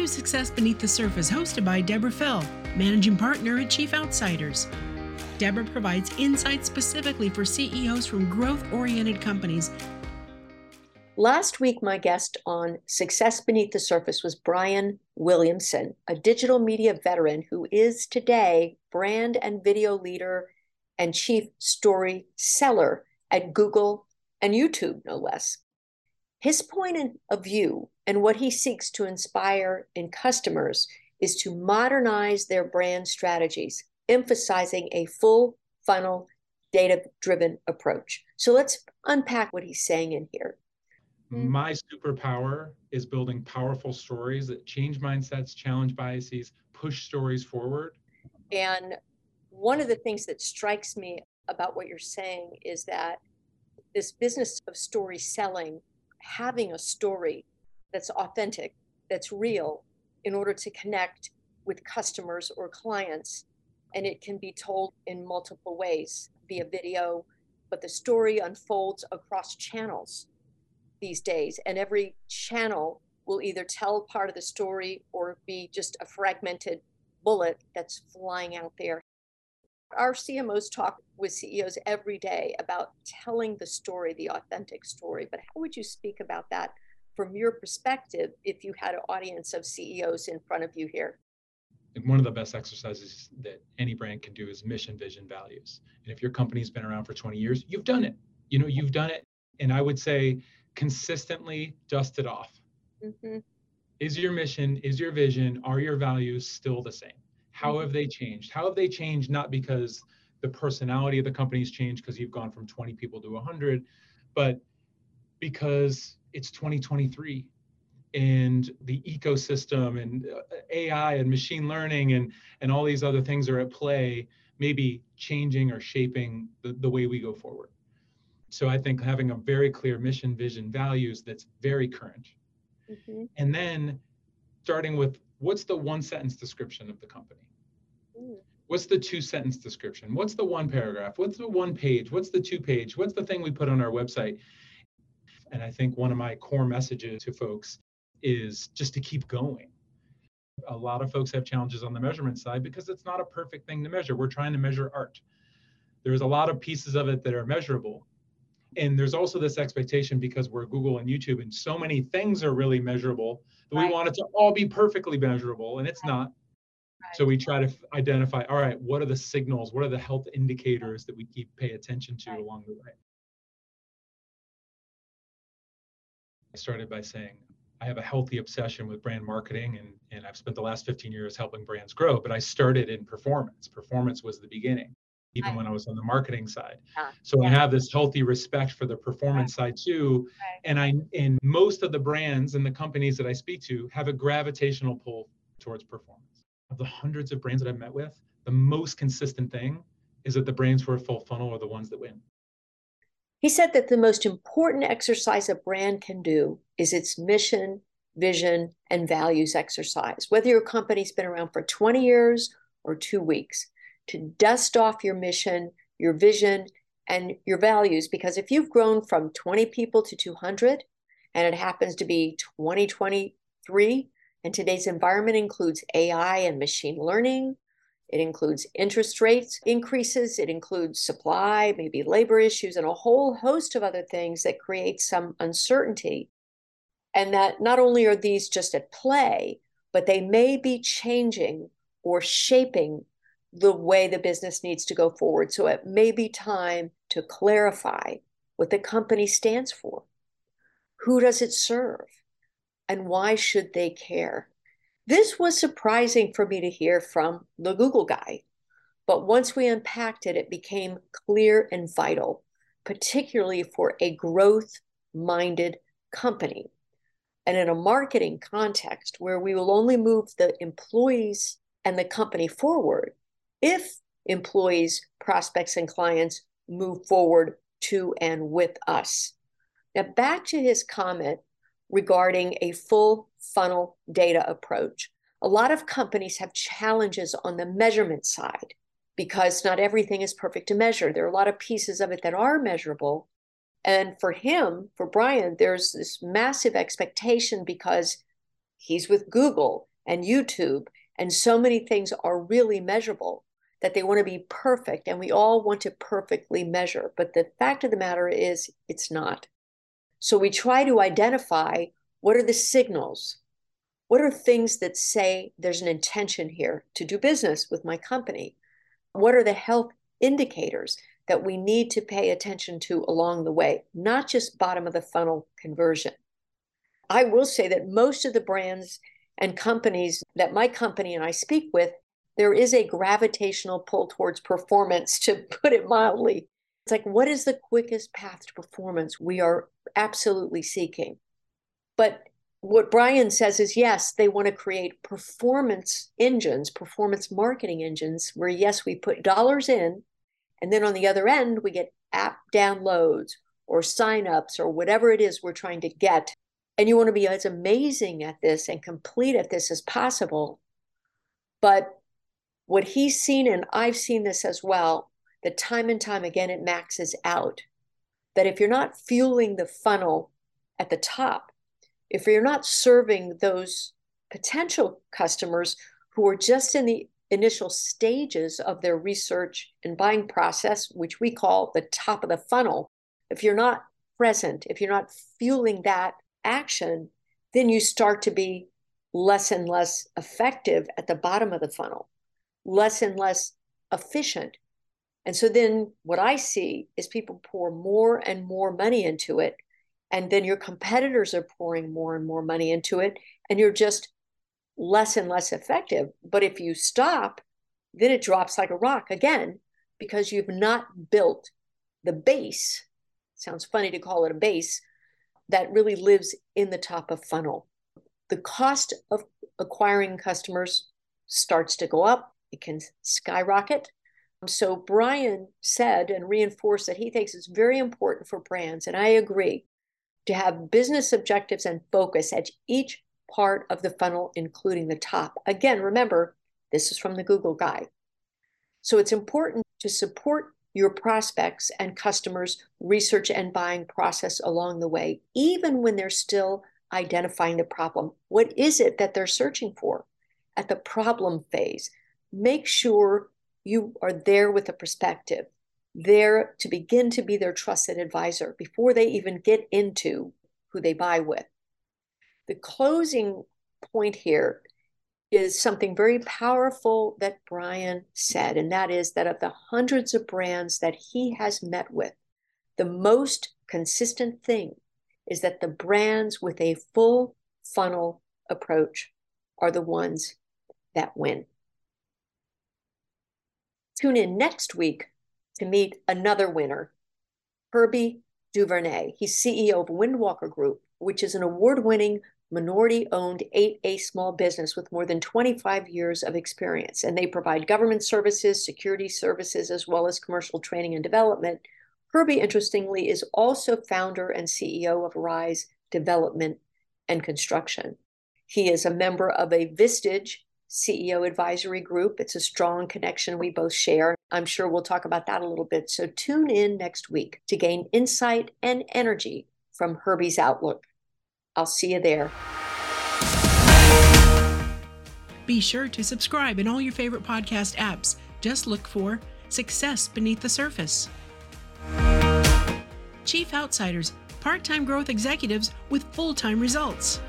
to Success Beneath the Surface, hosted by Deborah Fell, managing partner at Chief Outsiders. Deborah provides insights specifically for CEOs from growth oriented companies. Last week, my guest on Success Beneath the Surface was Brian Williamson, a digital media veteran who is today brand and video leader and chief story seller at Google and YouTube, no less. His point of view and what he seeks to inspire in customers is to modernize their brand strategies, emphasizing a full funnel, data driven approach. So let's unpack what he's saying in here. Mm-hmm. My superpower is building powerful stories that change mindsets, challenge biases, push stories forward. And one of the things that strikes me about what you're saying is that this business of story selling having a story that's authentic, that's real, in order to connect with customers or clients. And it can be told in multiple ways via video, but the story unfolds across channels these days. And every channel will either tell part of the story or be just a fragmented bullet that's flying out there. Our CMOs talk with CEOs every day about telling the story, the authentic story. But how would you speak about that from your perspective if you had an audience of CEOs in front of you here? one of the best exercises that any brand can do is mission, vision, values. And if your company's been around for 20 years, you've done it. You know, you've done it. And I would say consistently dust it off. Mm-hmm. Is your mission, is your vision, are your values still the same? How have they changed? How have they changed not because the personality of the company's changed because you've gone from 20 people to 100, but because it's 2023 and the ecosystem and uh, AI and machine learning and and all these other things are at play, maybe changing or shaping the, the way we go forward. So I think having a very clear mission, vision, values that's very current. Mm-hmm. And then starting with what's the one sentence description of the company? What's the two sentence description? What's the one paragraph? What's the one page? What's the two page? What's the thing we put on our website? And I think one of my core messages to folks is just to keep going. A lot of folks have challenges on the measurement side because it's not a perfect thing to measure. We're trying to measure art. There's a lot of pieces of it that are measurable. And there's also this expectation because we're Google and YouTube and so many things are really measurable that right. we want it to all be perfectly measurable and it's right. not. So we try to identify, all right, what are the signals? What are the health indicators that we keep pay attention to right. along the way? I started by saying I have a healthy obsession with brand marketing and, and I've spent the last 15 years helping brands grow, but I started in performance. Performance was the beginning, even right. when I was on the marketing side. So yeah. I have this healthy respect for the performance right. side too. And I and most of the brands and the companies that I speak to have a gravitational pull towards performance of the hundreds of brands that I've met with, the most consistent thing is that the brands who are full funnel are the ones that win. He said that the most important exercise a brand can do is its mission, vision, and values exercise, whether your company's been around for 20 years or two weeks, to dust off your mission, your vision, and your values. Because if you've grown from 20 people to 200, and it happens to be 2023, and today's environment includes AI and machine learning. It includes interest rates increases. It includes supply, maybe labor issues, and a whole host of other things that create some uncertainty. And that not only are these just at play, but they may be changing or shaping the way the business needs to go forward. So it may be time to clarify what the company stands for. Who does it serve? And why should they care? This was surprising for me to hear from the Google guy, but once we unpacked it, it became clear and vital, particularly for a growth minded company. And in a marketing context where we will only move the employees and the company forward if employees, prospects, and clients move forward to and with us. Now, back to his comment regarding a full funnel data approach. A lot of companies have challenges on the measurement side because not everything is perfect to measure. There are a lot of pieces of it that are measurable. And for him, for Brian, there's this massive expectation because he's with Google and YouTube and so many things are really measurable that they want to be perfect and we all want to perfectly measure. But the fact of the matter is, it's not. So we try to identify what are the signals? What are things that say there's an intention here to do business with my company? What are the health indicators that we need to pay attention to along the way, not just bottom of the funnel conversion? I will say that most of the brands and companies that my company and I speak with, there is a gravitational pull towards performance, to put it mildly. It's like, what is the quickest path to performance we are absolutely seeking? But what Brian says is yes, they want to create performance engines, performance marketing engines, where yes, we put dollars in, and then on the other end, we get app downloads or signups or whatever it is we're trying to get and you want to be as amazing at this and complete at this as possible. But what he's seen, and I've seen this as well, that time and time again it maxes out. That if you're not fueling the funnel at the top, if you're not serving those potential customers who are just in the initial stages of their research and buying process, which we call the top of the funnel, if you're not present, if you're not fueling that action, then you start to be less and less effective at the bottom of the funnel, less and less efficient. And so then what I see is people pour more and more money into it. And then your competitors are pouring more and more money into it. And you're just less and less effective. But if you stop, then it drops like a rock again because you've not built the base. Sounds funny to call it a base, that really lives in the top of funnel. The cost of acquiring customers starts to go up, it can skyrocket. So, Brian said and reinforced that he thinks it's very important for brands, and I agree, to have business objectives and focus at each part of the funnel, including the top. Again, remember, this is from the Google Guide. So, it's important to support your prospects and customers' research and buying process along the way, even when they're still identifying the problem. What is it that they're searching for at the problem phase? Make sure you are there with a perspective, there to begin to be their trusted advisor before they even get into who they buy with. The closing point here is something very powerful that Brian said, and that is that of the hundreds of brands that he has met with, the most consistent thing is that the brands with a full funnel approach are the ones that win. Tune in next week to meet another winner, Herbie Duvernay. He's CEO of Windwalker Group, which is an award winning minority owned 8A small business with more than 25 years of experience. And they provide government services, security services, as well as commercial training and development. Herbie, interestingly, is also founder and CEO of Rise Development and Construction. He is a member of a Vistage CEO advisory group. It's a strong connection we both share. I'm sure we'll talk about that a little bit. So tune in next week to gain insight and energy from Herbie's outlook. I'll see you there. Be sure to subscribe in all your favorite podcast apps. Just look for Success Beneath the Surface. Chief Outsiders, part time growth executives with full time results.